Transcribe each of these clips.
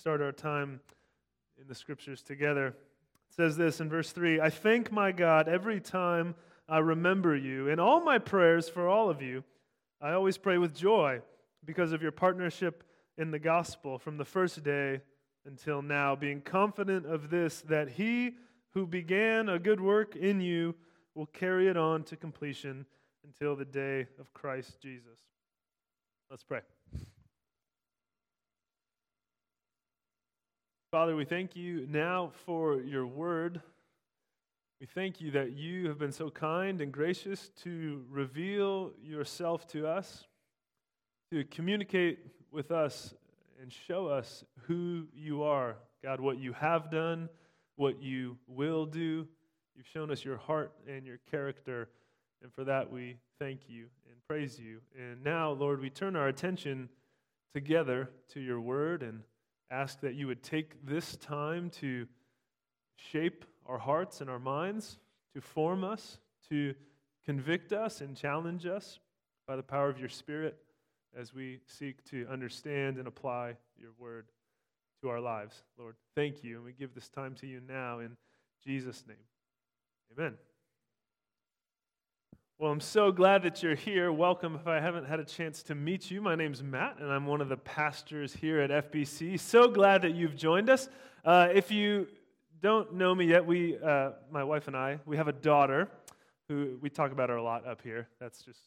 start our time in the scriptures together. It says this in verse 3 I thank my God every time I remember you. In all my prayers for all of you, I always pray with joy because of your partnership in the gospel from the first day until now, being confident of this, that he who began a good work in you will carry it on to completion until the day of Christ Jesus. Let's pray. Father, we thank you now for your word. We thank you that you have been so kind and gracious to reveal yourself to us, to communicate with us and show us who you are. God, what you have done, what you will do. You've shown us your heart and your character, and for that we thank you and praise you. And now, Lord, we turn our attention together to your word and ask that you would take this time to shape our hearts and our minds, to form us, to convict us and challenge us by the power of your Spirit as we seek to understand and apply your word to our lives. Lord, thank you. And we give this time to you now in Jesus' name. Amen. Well, I'm so glad that you're here. Welcome. If I haven't had a chance to meet you, my name's Matt, and I'm one of the pastors here at FBC. So glad that you've joined us. Uh, if you don't know me yet, we, uh, my wife and I, we have a daughter who we talk about her a lot up here. That's just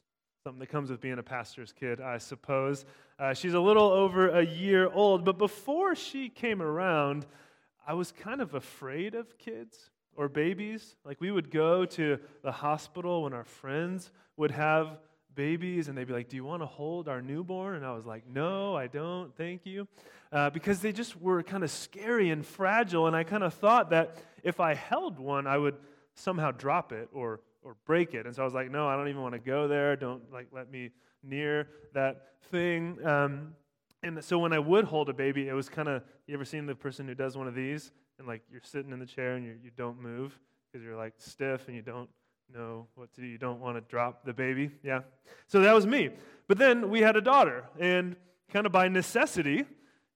something that comes with being a pastor's kid, I suppose. Uh, she's a little over a year old, but before she came around, I was kind of afraid of kids or babies. Like we would go to the hospital when our friends would have babies and they'd be like, Do you want to hold our newborn? And I was like, No, I don't, thank you. Uh, because they just were kind of scary and fragile. And I kind of thought that if I held one, I would somehow drop it or, or break it. And so I was like, No, I don't even want to go there. Don't like let me near that thing. Um, and so when I would hold a baby, it was kind of, you ever seen the person who does one of these? and like you're sitting in the chair and you you don't move because you're like stiff and you don't know what to do. You don't want to drop the baby. Yeah. So that was me. But then we had a daughter, and kind of by necessity,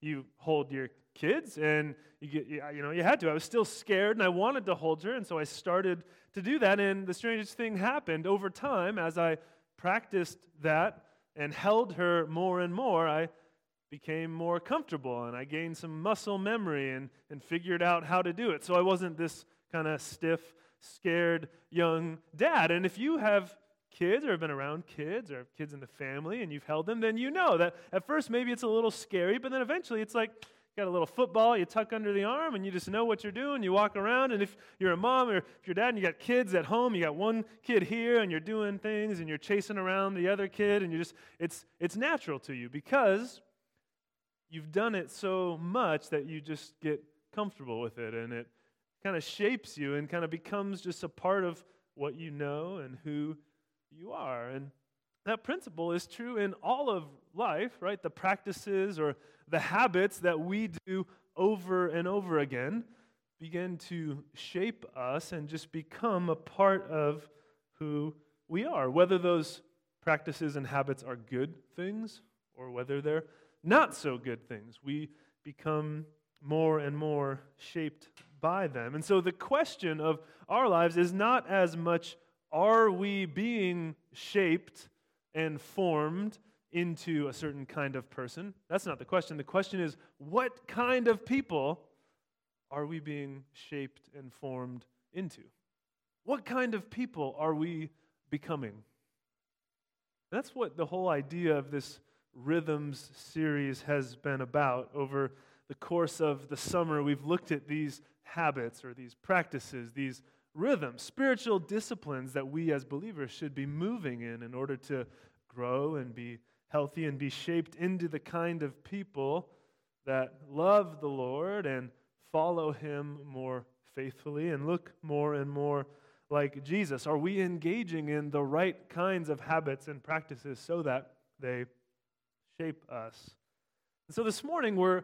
you hold your kids and you get you know you had to i was still scared and i wanted to hold her and so i started to do that and the strangest thing happened over time as i practiced that and held her more and more i became more comfortable and I gained some muscle memory and, and figured out how to do it. So I wasn't this kind of stiff, scared young dad. And if you have kids or have been around kids or have kids in the family and you've held them, then you know that at first maybe it's a little scary, but then eventually it's like, got a little football you tuck under the arm and you just know what you're doing you walk around and if you're a mom or if you're dad and you got kids at home you got one kid here and you're doing things and you're chasing around the other kid and you just it's it's natural to you because you've done it so much that you just get comfortable with it and it kind of shapes you and kind of becomes just a part of what you know and who you are. And that principle is true in all of life, right? The practices or the habits that we do over and over again begin to shape us and just become a part of who we are. Whether those practices and habits are good things or whether they're not so good things. We become more and more shaped by them. And so the question of our lives is not as much are we being shaped and formed into a certain kind of person? That's not the question. The question is what kind of people are we being shaped and formed into? What kind of people are we becoming? That's what the whole idea of this Rhythms series has been about. Over the course of the summer, we've looked at these habits or these practices, these rhythms, spiritual disciplines that we as believers should be moving in in order to grow and be healthy and be shaped into the kind of people that love the Lord and follow Him more faithfully and look more and more like Jesus? Are we engaging in the right kinds of habits and practices so that they shape us. And so this morning we're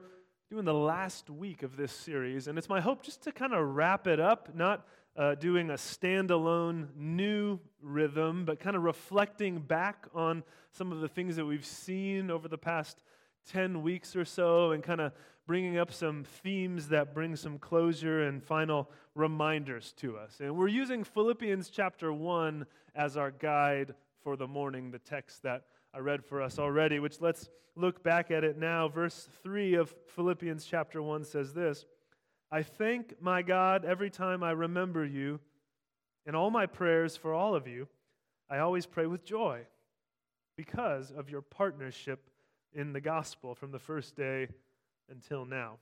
doing the last week of this series, and it's my hope just to kind of wrap it up, not uh, doing a standalone new rhythm, but kind of reflecting back on some of the things that we've seen over the past 10 weeks or so and kind of bringing up some themes that bring some closure and final reminders to us. And we're using Philippians chapter 1 as our guide for the morning, the text that I read for us already, which let's look back at it now. Verse 3 of Philippians chapter 1 says this I thank my God every time I remember you. In all my prayers for all of you, I always pray with joy because of your partnership in the gospel from the first day until now.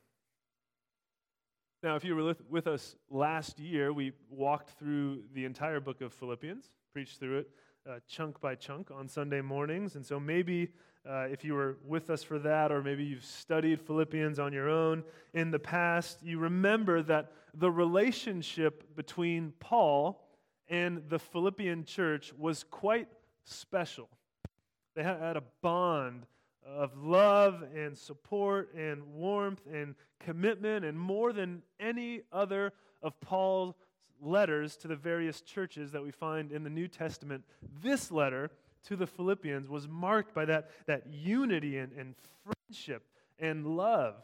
Now, if you were with us last year, we walked through the entire book of Philippians, preached through it uh, chunk by chunk on Sunday mornings. And so maybe uh, if you were with us for that, or maybe you've studied Philippians on your own in the past, you remember that the relationship between Paul and the Philippian church was quite special. They had a bond of love and support and warmth and commitment, and more than any other of Paul's letters to the various churches that we find in the New Testament, this letter to the Philippians was marked by that, that unity and, and friendship and love.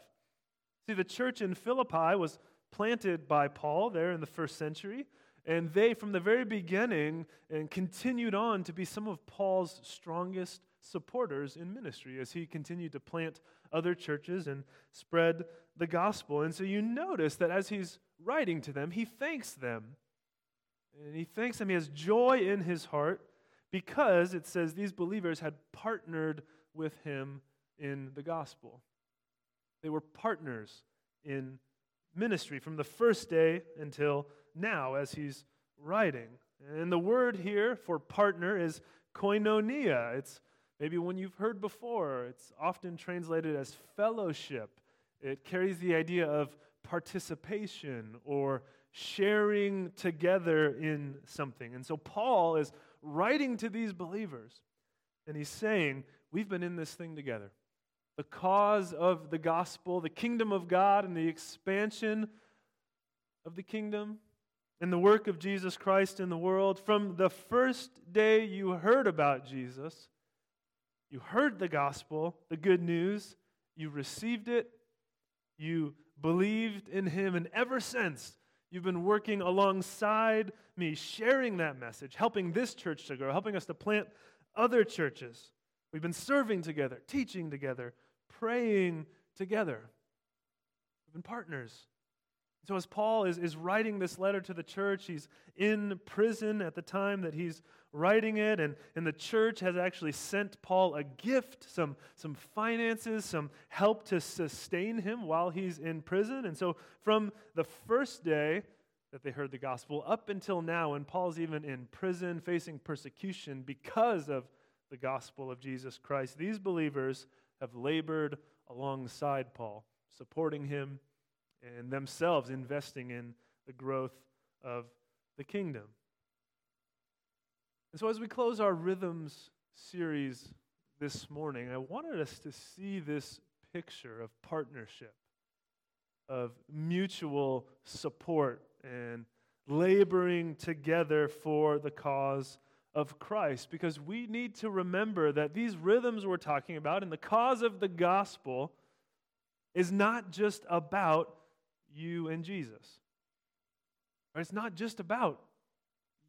See, the church in Philippi was planted by Paul there in the first century, and they, from the very beginning, and continued on to be some of Paul's strongest supporters in ministry as he continued to plant other churches and spread the gospel. And so you notice that as he's writing to them, he thanks them. And he thanks them. He has joy in his heart because it says these believers had partnered with him in the gospel. They were partners in ministry from the first day until now as he's writing. And the word here for partner is koinonia. It's maybe one you've heard before. It's often translated as fellowship. It carries the idea of participation or sharing together in something. And so Paul is writing to these believers and he's saying, We've been in this thing together. The cause of the gospel, the kingdom of God, and the expansion of the kingdom and the work of Jesus Christ in the world. From the first day you heard about Jesus, you heard the gospel, the good news, you received it, you believed in him, and ever since, you've been working alongside me, sharing that message, helping this church to grow, helping us to plant other churches. We've been serving together, teaching together, praying together. We've been partners. So, as Paul is, is writing this letter to the church, he's in prison at the time that he's writing it, and, and the church has actually sent Paul a gift, some, some finances, some help to sustain him while he's in prison. And so, from the first day that they heard the gospel up until now, and Paul's even in prison facing persecution because of the gospel of Jesus Christ, these believers have labored alongside Paul, supporting him and themselves investing in the growth of the kingdom. And so, as we close our Rhythms series this morning, I wanted us to see this picture of partnership, of mutual support, and laboring together for the cause of Christ. Because we need to remember that these rhythms we're talking about and the cause of the gospel is not just about you and Jesus. It's not just about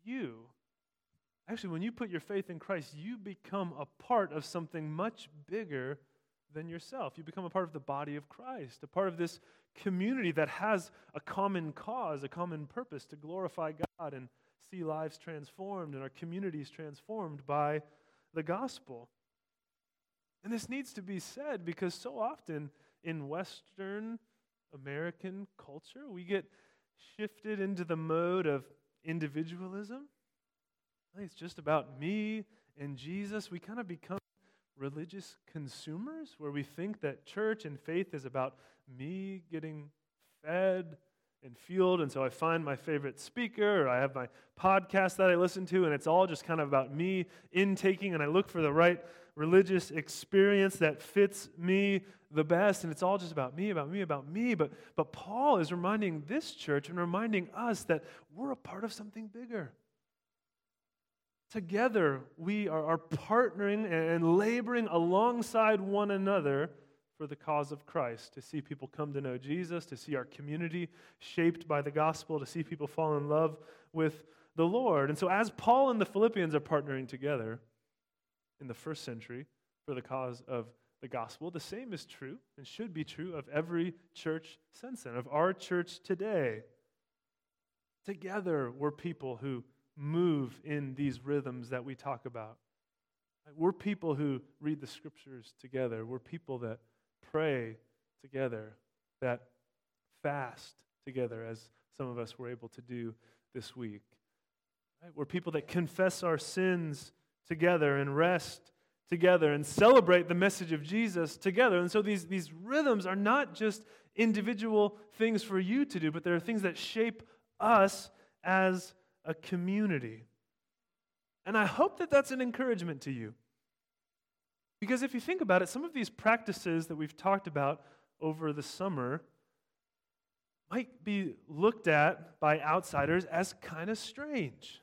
you. Actually, when you put your faith in Christ, you become a part of something much bigger than yourself. You become a part of the body of Christ, a part of this community that has a common cause, a common purpose to glorify God and see lives transformed and our communities transformed by the gospel. And this needs to be said because so often in Western American culture, we get shifted into the mode of individualism it's just about me and Jesus. We kind of become religious consumers where we think that church and faith is about me getting fed and fueled. And so I find my favorite speaker or I have my podcast that I listen to, and it's all just kind of about me intaking, and I look for the right religious experience that fits me the best. And it's all just about me, about me, about me. But, but Paul is reminding this church and reminding us that we're a part of something bigger. Together, we are, are partnering and laboring alongside one another for the cause of Christ, to see people come to know Jesus, to see our community shaped by the gospel, to see people fall in love with the Lord. And so, as Paul and the Philippians are partnering together in the first century for the cause of the gospel, the same is true and should be true of every church since then, of our church today. Together, we're people who move in these rhythms that we talk about. We're people who read the scriptures together. We're people that pray together, that fast together, as some of us were able to do this week. Right? We're people that confess our sins together and rest together and celebrate the message of Jesus together. And so these, these rhythms are not just individual things for you to do, but they're things that shape us as a community. And I hope that that's an encouragement to you. Because if you think about it, some of these practices that we've talked about over the summer might be looked at by outsiders as kind of strange.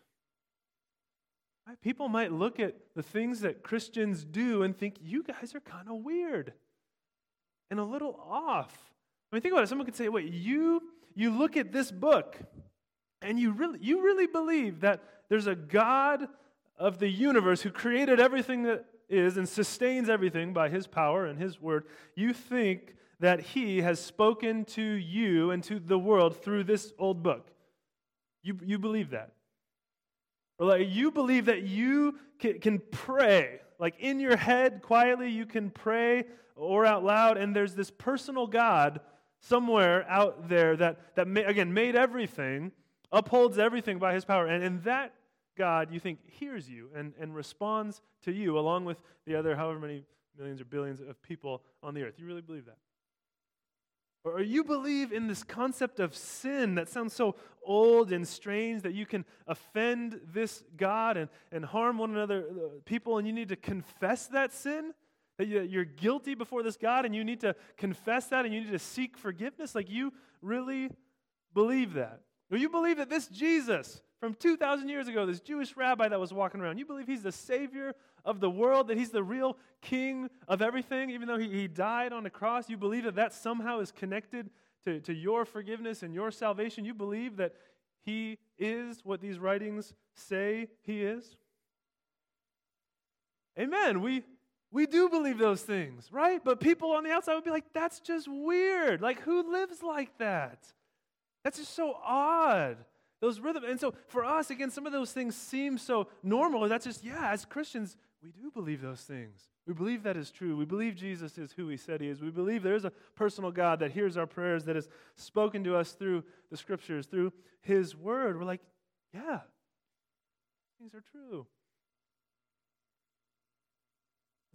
Right? People might look at the things that Christians do and think, you guys are kind of weird and a little off. I mean, think about it. Someone could say, wait, you, you look at this book and you really, you really believe that there's a God of the universe who created everything that is and sustains everything by his power and his word, you think that he has spoken to you and to the world through this old book. You, you believe that. Or like you believe that you can, can pray, like in your head quietly, you can pray or out loud, and there's this personal God somewhere out there that, that again, made everything, upholds everything by his power. And, and that God, you think, hears you and, and responds to you along with the other however many millions or billions of people on the earth. You really believe that? Or you believe in this concept of sin that sounds so old and strange that you can offend this God and, and harm one another, uh, people, and you need to confess that sin? That you're guilty before this God and you need to confess that and you need to seek forgiveness? Like you really believe that? Or you believe that this Jesus from 2,000 years ago, this Jewish rabbi that was walking around. You believe he's the Savior of the world, that he's the real King of everything, even though he, he died on the cross? You believe that that somehow is connected to, to your forgiveness and your salvation? You believe that he is what these writings say he is? Amen. We, we do believe those things, right? But people on the outside would be like, that's just weird. Like, who lives like that? That's just so odd. Those rhythms. And so for us, again, some of those things seem so normal. That's just, yeah, as Christians, we do believe those things. We believe that is true. We believe Jesus is who he said he is. We believe there is a personal God that hears our prayers, that has spoken to us through the scriptures, through his word. We're like, yeah, things are true.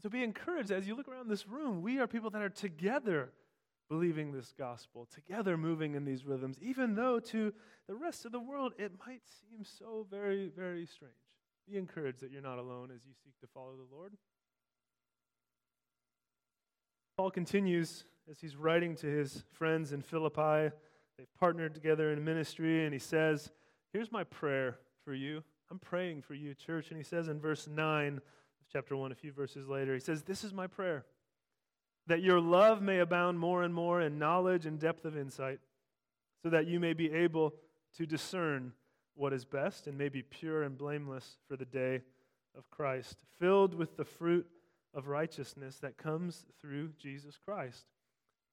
So be encouraged as you look around this room. We are people that are together believing this gospel, together moving in these rhythms, even though to the rest of the world it might seem so very, very strange. Be encouraged that you're not alone as you seek to follow the Lord. Paul continues as he's writing to his friends in Philippi. They've partnered together in ministry, and he says, Here's my prayer for you. I'm praying for you, church. And he says in verse 9 of chapter 1, a few verses later, he says, This is my prayer that your love may abound more and more in knowledge and depth of insight, so that you may be able to discern what is best and may be pure and blameless for the day of Christ, filled with the fruit of righteousness that comes through Jesus Christ,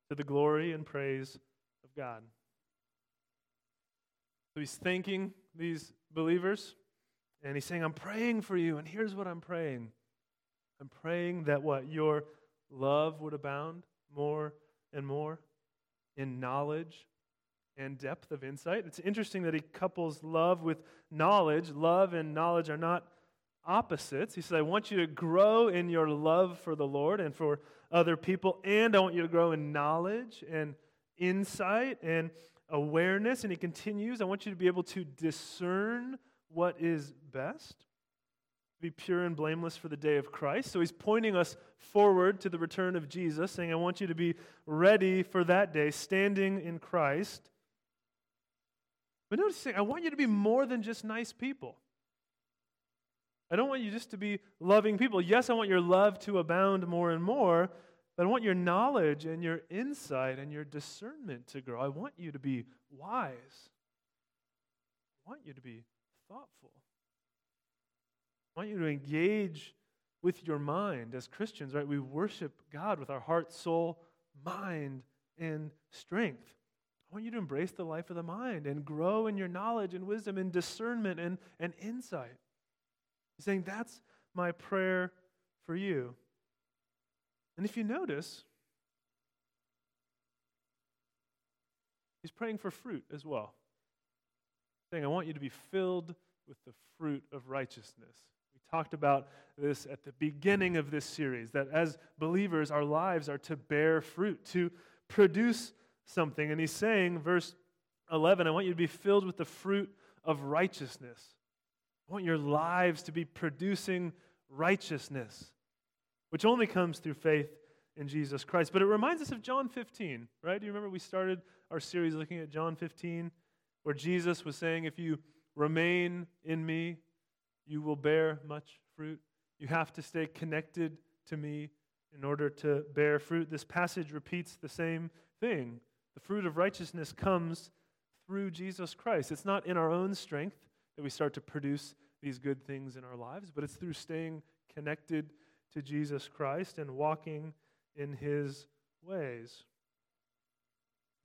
to the glory and praise of God. So he's thanking these believers, and he's saying, I'm praying for you, and here's what I'm praying. I'm praying that what? Your love would abound more and more in knowledge and depth of insight. It's interesting that he couples love with knowledge. Love and knowledge are not opposites. He says, I want you to grow in your love for the Lord and for other people, and I want you to grow in knowledge and insight and awareness. And he continues, I want you to be able to discern what is best be pure and blameless for the day of Christ. So he's pointing us forward to the return of Jesus, saying, I want you to be ready for that day, standing in Christ. But notice, saying, I want you to be more than just nice people. I don't want you just to be loving people. Yes, I want your love to abound more and more, But I want your knowledge and your insight and your discernment to grow. I want you to be wise. I want you to be thoughtful. I want you to engage with your mind as Christians, right? We worship God with our heart, soul, mind, and strength. I want you to embrace the life of the mind and grow in your knowledge and wisdom and discernment and, and insight. He's saying, That's my prayer for you. And if you notice, he's praying for fruit as well. Saying, I want you to be filled with the fruit of righteousness. Talked about this at the beginning of this series that as believers, our lives are to bear fruit, to produce something. And he's saying, verse 11, I want you to be filled with the fruit of righteousness. I want your lives to be producing righteousness which only comes through faith in Jesus Christ. But it reminds us of John 15, right? Do you remember we started our series looking at John 15, where Jesus was saying, If you remain in me, you will bear much fruit. You have to stay connected to me in order to bear fruit. This passage repeats the same thing. The fruit of righteousness comes through Jesus Christ. It's not in our own strength that we start to produce these good things in our lives, but it's through staying connected to Jesus Christ and walking in his ways.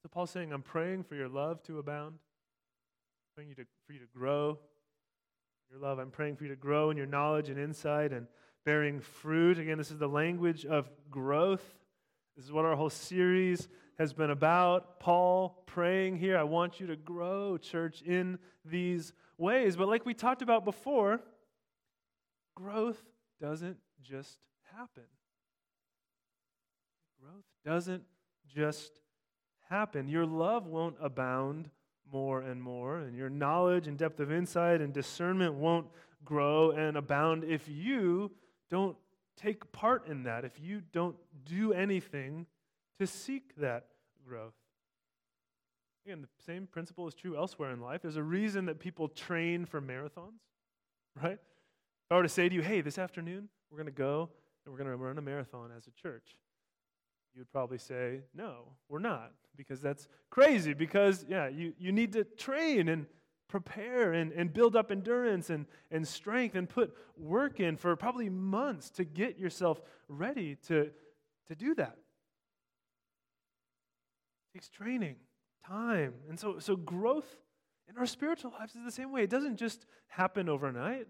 So Paul's saying, I'm praying for your love to abound, I'm praying you to, for you to grow your love. I'm praying for you to grow in your knowledge and insight and bearing fruit. Again, this is the language of growth. This is what our whole series has been about. Paul praying here, I want you to grow, church, in these ways. But like we talked about before, growth doesn't just happen. Growth doesn't just happen. Your love won't abound more and more, and your knowledge and depth of insight and discernment won't grow and abound if you don't take part in that, if you don't do anything to seek that growth. Again, the same principle is true elsewhere in life. There's a reason that people train for marathons, right? If I were to say to you, hey, this afternoon, we're going to go and we're going to run a marathon as a church. You would probably say, no, we're not, because that's crazy. Because, yeah, you, you need to train and prepare and, and build up endurance and, and strength and put work in for probably months to get yourself ready to, to do that. It takes training, time. And so, so growth in our spiritual lives is the same way. It doesn't just happen overnight.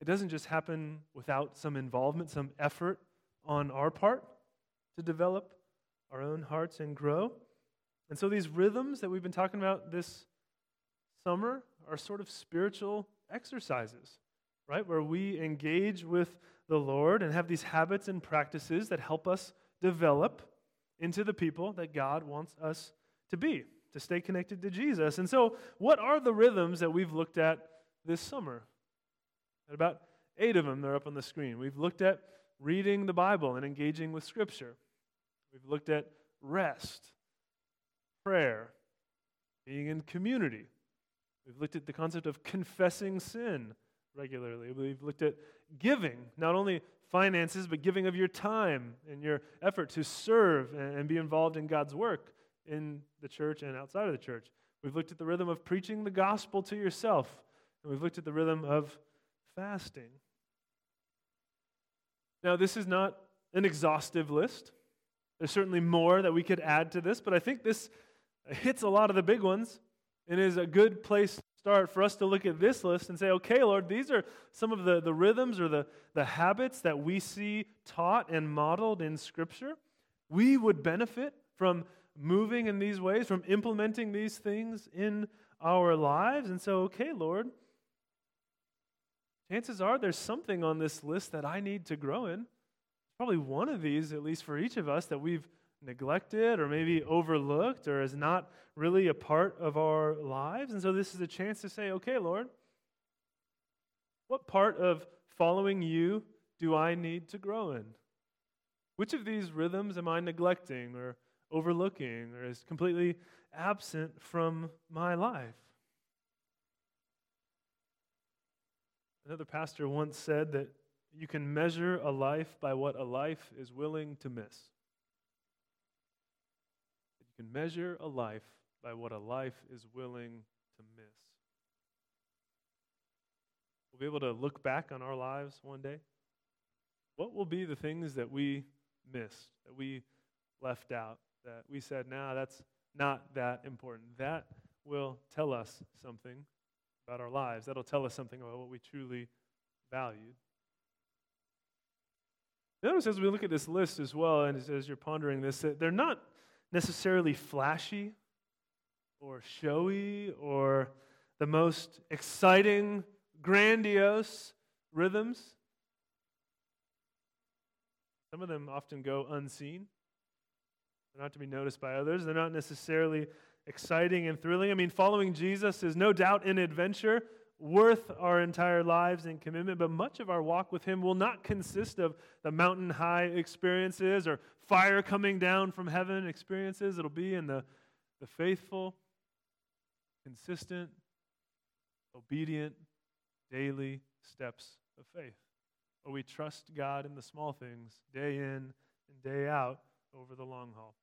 It doesn't just happen without some involvement, some effort on our part to develop our own hearts and grow. And so these rhythms that we've been talking about this summer are sort of spiritual exercises, right? Where we engage with the Lord and have these habits and practices that help us develop into the people that God wants us to be, to stay connected to Jesus. And so, what are the rhythms that we've looked at this summer? At about eight of them, they're up on the screen. We've looked at reading the Bible and engaging with Scripture. We've looked at rest, prayer, being in community. We've looked at the concept of confessing sin regularly. We've looked at giving, not only finances, but giving of your time and your effort to serve and be involved in God's work in the church and outside of the church. We've looked at the rhythm of preaching the gospel to yourself, and we've looked at the rhythm of fasting. Now, this is not an exhaustive list. There's certainly more that we could add to this, but I think this hits a lot of the big ones and is a good place to start for us to look at this list and say, okay, Lord, these are some of the, the rhythms or the, the habits that we see taught and modeled in Scripture. We would benefit from moving in these ways, from implementing these things in our lives. And so, okay, Lord, chances are there's something on this list that I need to grow in. Probably one of these, at least for each of us, that we've neglected or maybe overlooked or is not really a part of our lives. And so this is a chance to say, okay, Lord, what part of following you do I need to grow in? Which of these rhythms am I neglecting or overlooking or is completely absent from my life? Another pastor once said that you can measure a life by what a life is willing to miss. You can measure a life by what a life is willing to miss. We'll be able to look back on our lives one day. What will be the things that we missed, that we left out, that we said, nah, that's not that important? That will tell us something about our lives. That'll tell us something about what we truly valued. Notice as we look at this list as well, and as you're pondering this, they're not necessarily flashy or showy or the most exciting, grandiose rhythms. Some of them often go unseen. They're not to be noticed by others. They're not necessarily exciting and thrilling. I mean, following Jesus is no doubt an adventure worth our entire lives and commitment, but much of our walk with Him will not consist of the mountain high experiences or fire coming down from heaven experiences. It'll be in the, the faithful, consistent, obedient, daily steps of faith, where we trust God in the small things day in and day out over the long haul.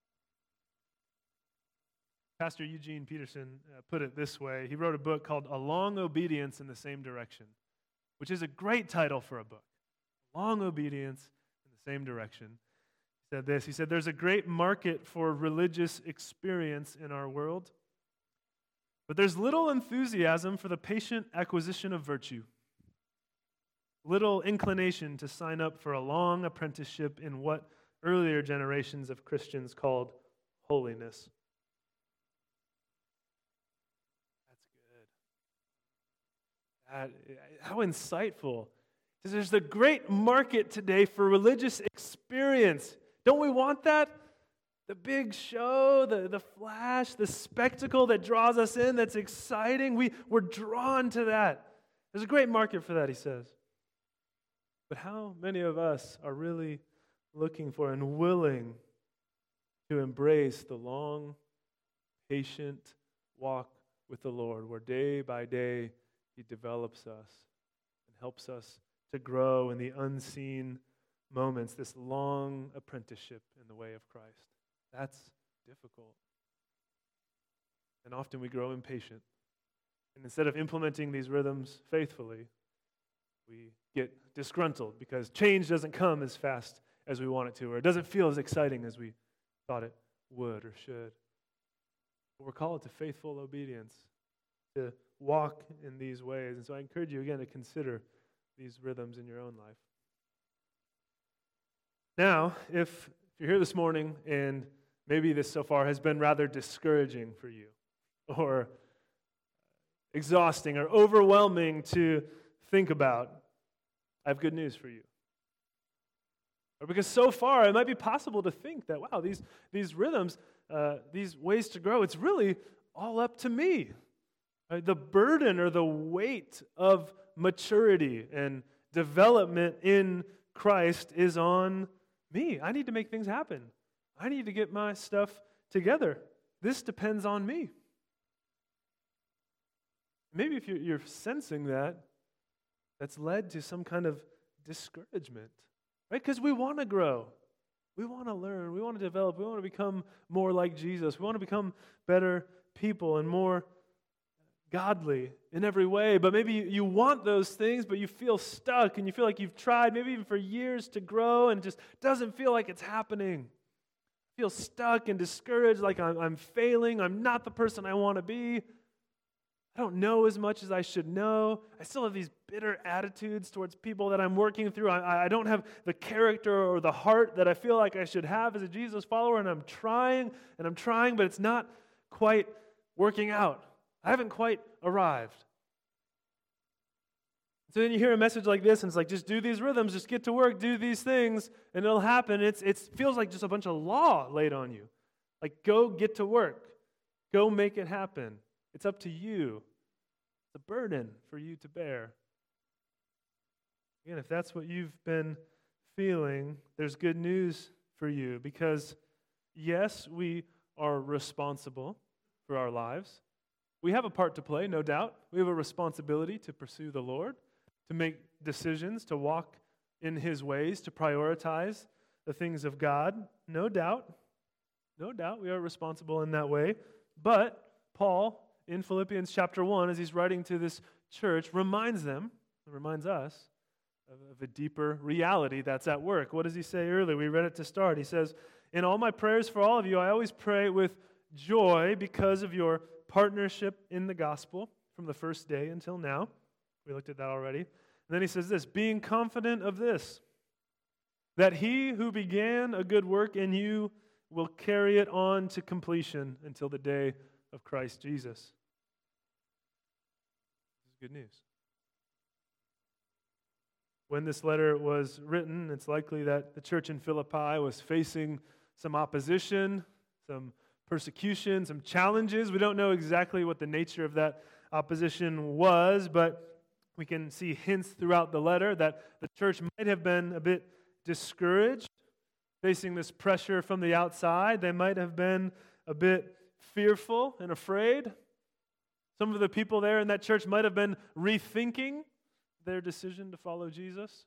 Pastor Eugene Peterson uh, put it this way. He wrote a book called A Long Obedience in the Same Direction, which is a great title for a book. Long Obedience in the Same Direction. He said this He said, There's a great market for religious experience in our world, but there's little enthusiasm for the patient acquisition of virtue, little inclination to sign up for a long apprenticeship in what earlier generations of Christians called holiness. Uh, how insightful. There's a great market today for religious experience. Don't we want that? The big show, the, the flash, the spectacle that draws us in, that's exciting. We, we're drawn to that. There's a great market for that, he says. But how many of us are really looking for and willing to embrace the long, patient walk with the Lord, where day by day he develops us and helps us to grow in the unseen moments, this long apprenticeship in the way of Christ. That's difficult. And often we grow impatient. And instead of implementing these rhythms faithfully, we get disgruntled because change doesn't come as fast as we want it to, or it doesn't feel as exciting as we thought it would or should. But we're called to faithful obedience, to walk in these ways. And so I encourage you again to consider these rhythms in your own life. Now, if you're here this morning and maybe this so far has been rather discouraging for you or exhausting or overwhelming to think about, I have good news for you. Or because so far it might be possible to think that, wow, these, these rhythms, uh, these ways to grow, it's really all up to me. Uh, the burden or the weight of maturity and development in Christ is on me. I need to make things happen. I need to get my stuff together. This depends on me. Maybe if you're, you're sensing that, that's led to some kind of discouragement, right? Because we want to grow. We want to learn. We want to develop. We want to become more like Jesus. We want to become better people and more godly in every way, but maybe you want those things, but you feel stuck and you feel like you've tried, maybe even for years, to grow and just doesn't feel like it's happening. feel stuck and discouraged, like I'm, I'm failing, I'm not the person I want to be. I don't know as much as I should know. I still have these bitter attitudes towards people that I'm working through. I, I don't have the character or the heart that I feel like I should have as a Jesus follower, and I'm trying and I'm trying, but it's not quite working out. I haven't quite arrived. So then you hear a message like this, and it's like, just do these rhythms, just get to work, do these things, and it'll happen. It's, it feels like just a bunch of law laid on you. Like, go get to work, go make it happen. It's up to you. It's a burden for you to bear. Again, if that's what you've been feeling, there's good news for you because, yes, we are responsible for our lives. We have a part to play, no doubt. We have a responsibility to pursue the Lord, to make decisions, to walk in His ways, to prioritize the things of God, no doubt. No doubt we are responsible in that way. But Paul, in Philippians chapter 1, as he's writing to this church, reminds them, reminds us, of a deeper reality that's at work. What does he say earlier? We read it to start. He says, In all my prayers for all of you, I always pray with joy because of your partnership in the gospel from the first day until now. We looked at that already. And then he says this being confident of this, that he who began a good work in you will carry it on to completion until the day of Christ Jesus. This is good news. When this letter was written, it's likely that the church in Philippi was facing some opposition, some persecution, some challenges. We don't know exactly what the nature of that opposition was, but we can see hints throughout the letter that the church might have been a bit discouraged, facing this pressure from the outside. They might have been a bit fearful and afraid. Some of the people there in that church might have been rethinking their decision to follow Jesus.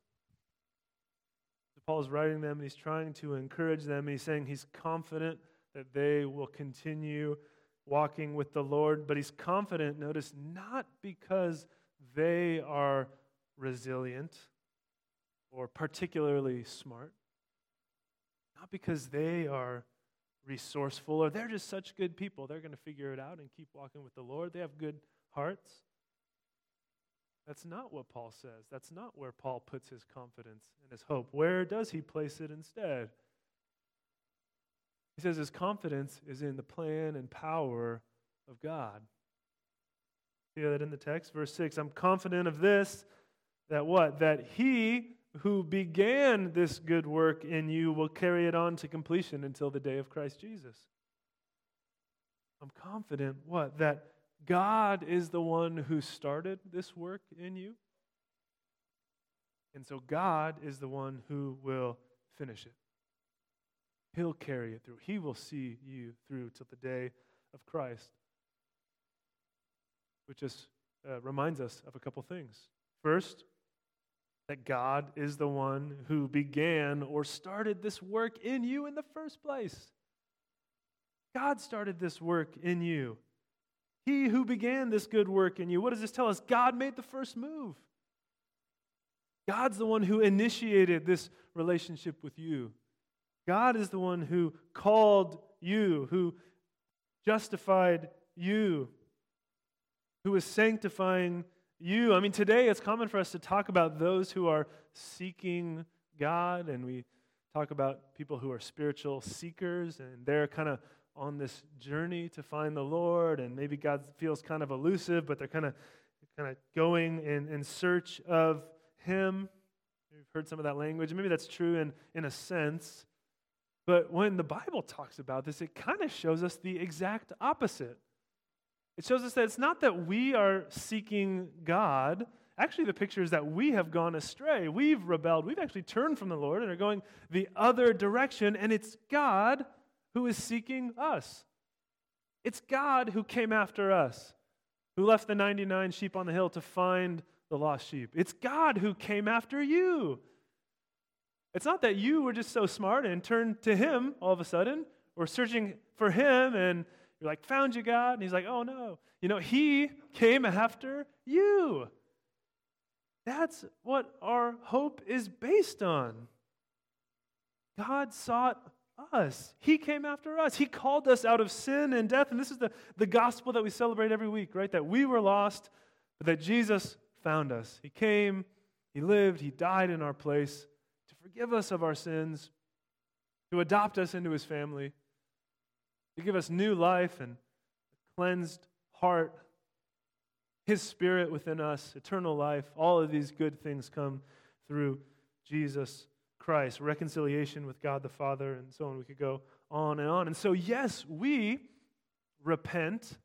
Paul is writing them and he's trying to encourage them. He's saying he's confident that they will continue walking with the Lord, but he's confident, notice, not because they are resilient or particularly smart, not because they are resourceful or they're just such good people. They're going to figure it out and keep walking with the Lord. They have good hearts. That's not what Paul says. That's not where Paul puts his confidence and his hope. Where does he place it instead? He says his confidence is in the plan and power of God. See that in the text? Verse 6 I'm confident of this, that what? That he who began this good work in you will carry it on to completion until the day of Christ Jesus. I'm confident, what? That God is the one who started this work in you. And so God is the one who will finish it. He'll carry it through. He will see you through till the day of Christ. Which just uh, reminds us of a couple things. First, that God is the one who began or started this work in you in the first place. God started this work in you. He who began this good work in you. What does this tell us? God made the first move. God's the one who initiated this relationship with you. God is the one who called you, who justified you, who is sanctifying you. I mean, today it's common for us to talk about those who are seeking God, and we talk about people who are spiritual seekers, and they're kind of on this journey to find the Lord, and maybe God feels kind of elusive, but they're kind of kind of going in, in search of Him. We've heard some of that language. Maybe that's true in, in a sense. But when the Bible talks about this, it kind of shows us the exact opposite. It shows us that it's not that we are seeking God. Actually, the picture is that we have gone astray. We've rebelled. We've actually turned from the Lord and are going the other direction, and it's God who is seeking us. It's God who came after us, who left the 99 sheep on the hill to find the lost sheep. It's God who came after you. It's not that you were just so smart and turned to Him all of a sudden, or searching for Him and you're like, found you, God. And He's like, oh no. You know, He came after you. That's what our hope is based on. God sought us. He came after us. He called us out of sin and death. And this is the, the gospel that we celebrate every week, right? That we were lost, but that Jesus found us. He came, He lived, He died in our place forgive us of our sins, to adopt us into His family, to give us new life and a cleansed heart, His Spirit within us, eternal life. All of these good things come through Jesus Christ, reconciliation with God the Father, and so on. We could go on and on. And so, yes, we repent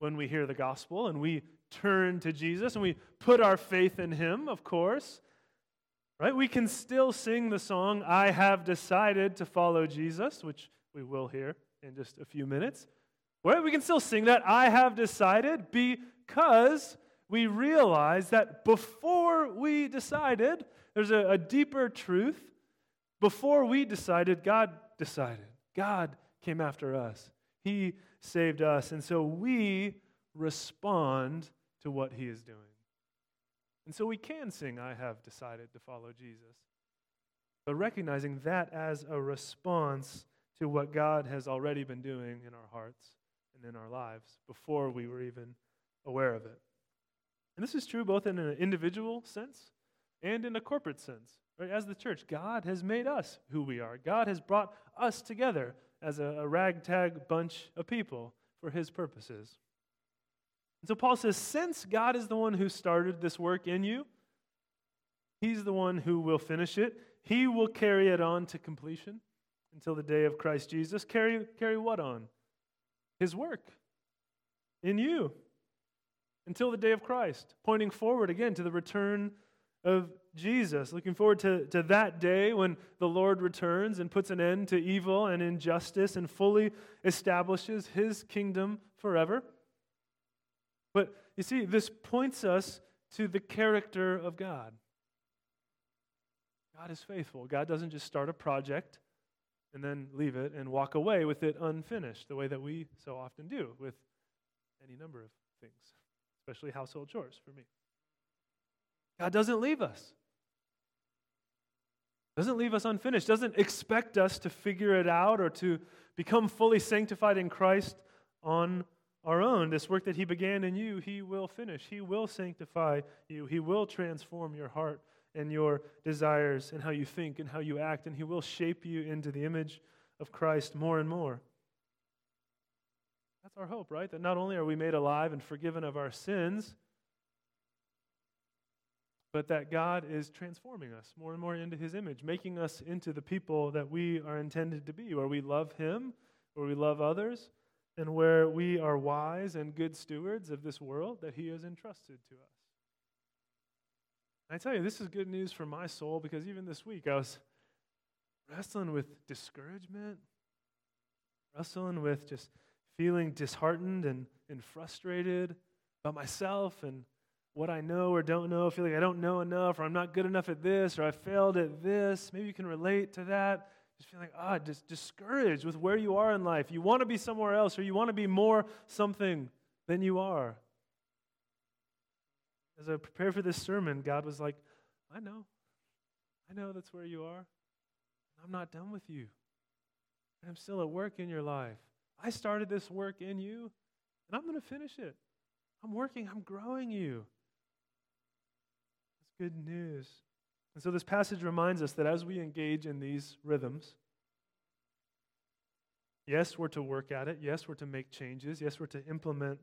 when we hear the gospel and we turn to Jesus and we put our faith in Him, of course. Right? We can still sing the song, I have decided to follow Jesus, which we will hear in just a few minutes. Right? We can still sing that, I have decided, because we realize that before we decided, there's a, a deeper truth before we decided, God decided. God came after us. He saved us. And so we respond to what he is doing. And so we can sing, I have decided to follow Jesus. But recognizing that as a response to what God has already been doing in our hearts and in our lives before we were even aware of it. And this is true both in an individual sense and in a corporate sense. Right? As the church, God has made us who we are. God has brought us together as a, a ragtag bunch of people for his purposes. And so Paul says, since God is the one who started this work in you, he's the one who will finish it. He will carry it on to completion until the day of Christ Jesus. Carry, carry what on? His work in you until the day of Christ, pointing forward again to the return of Jesus. Looking forward to, to that day when the Lord returns and puts an end to evil and injustice and fully establishes his kingdom forever. But you see, this points us to the character of God. God is faithful. God doesn't just start a project and then leave it and walk away with it unfinished, the way that we so often do with any number of things, especially household chores for me. God doesn't leave us. Doesn't leave us unfinished, doesn't expect us to figure it out or to become fully sanctified in Christ on our own. This work that He began in you, He will finish. He will sanctify you. He will transform your heart and your desires and how you think and how you act, and He will shape you into the image of Christ more and more. That's our hope, right? That not only are we made alive and forgiven of our sins, but that God is transforming us more and more into His image, making us into the people that we are intended to be, where we love Him, where we love others, and where we are wise and good stewards of this world that He has entrusted to us. I tell you, this is good news for my soul because even this week I was wrestling with discouragement, wrestling with just feeling disheartened and, and frustrated about myself and what I know or don't know, feel like I don't know enough, or I'm not good enough at this, or I failed at this. Maybe you can relate to that. Just feeling ah, just discouraged with where you are in life. You want to be somewhere else, or you want to be more something than you are. As I prepare for this sermon, God was like, I know. I know that's where you are. I'm not done with you. I'm still at work in your life. I started this work in you, and I'm going to finish it. I'm working, I'm growing you That's good news. And so this passage reminds us that as we engage in these rhythms, yes, we're to work at it. Yes, we're to make changes. Yes, we're to implement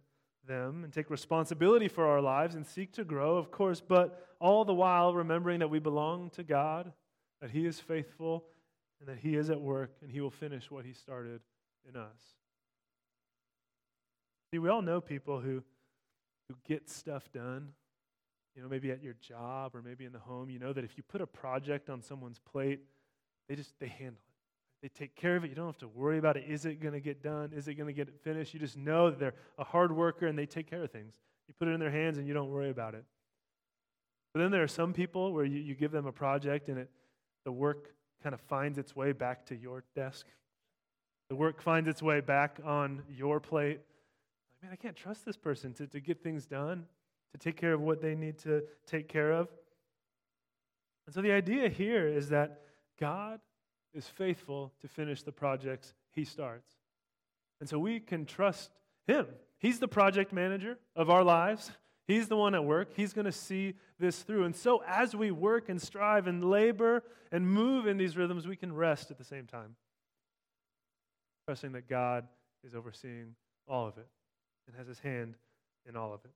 them and take responsibility for our lives and seek to grow, of course, but all the while remembering that we belong to God, that He is faithful, and that He is at work, and He will finish what He started in us. See, we all know people who, who get stuff done you know, maybe at your job or maybe in the home, you know that if you put a project on someone's plate, they just they handle it. They take care of it. You don't have to worry about it. Is it going to get done? Is it going to get finished? You just know that they're a hard worker and they take care of things. You put it in their hands and you don't worry about it. But then there are some people where you, you give them a project and it the work kind of finds its way back to your desk. The work finds its way back on your plate. Man, I can't trust this person to, to get things done to take care of what they need to take care of. And so the idea here is that God is faithful to finish the projects he starts. And so we can trust him. He's the project manager of our lives. He's the one at work. He's going to see this through. And so, as we work and strive and labor and move in these rhythms, we can rest at the same time, trusting that God is overseeing all of it and has his hand in all of it.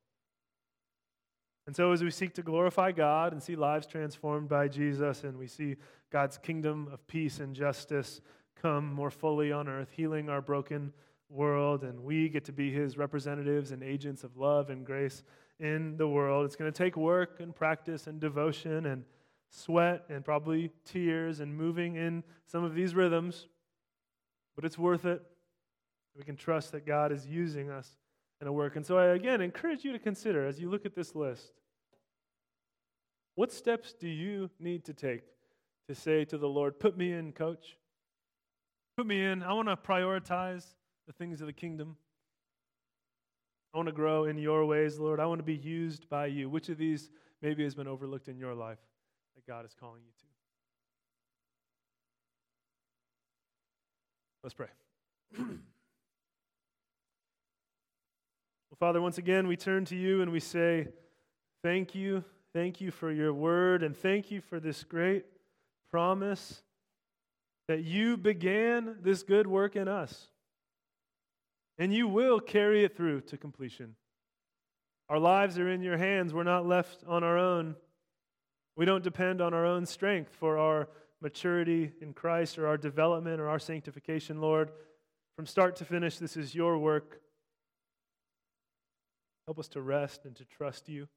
And so, as we seek to glorify God and see lives transformed by Jesus, and we see God's kingdom of peace and justice come more fully on earth, healing our broken world, and we get to be his representatives and agents of love and grace in the world. It's going to take work and practice and devotion and sweat and probably tears and moving in some of these rhythms, but it's worth it. We can trust that God is using us in a work. And so I again encourage you to consider as you look at this list what steps do you need to take to say to the Lord, Put me in, coach? Put me in. I want to prioritize the things of the kingdom. I want to grow in your ways, Lord. I want to be used by you. Which of these maybe has been overlooked in your life that God is calling you to? Let's pray. well, Father, once again, we turn to you and we say, Thank you. Thank you for your word, and thank you for this great promise that you began this good work in us and you will carry it through to completion. Our lives are in your hands. We're not left on our own. We don't depend on our own strength for our maturity in Christ or our development or our sanctification, Lord. From start to finish, this is your work. Help us to rest and to trust you.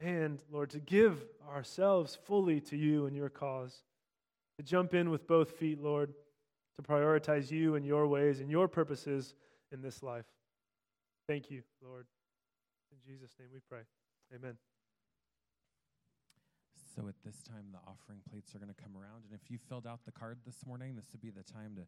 And, Lord, to give ourselves fully to you and your cause. To jump in with both feet, Lord. To prioritize you and your ways and your purposes in this life. Thank you, Lord. In Jesus' name we pray. Amen. So at this time, the offering plates are going to come around. And if you filled out the card this morning, this would be the time to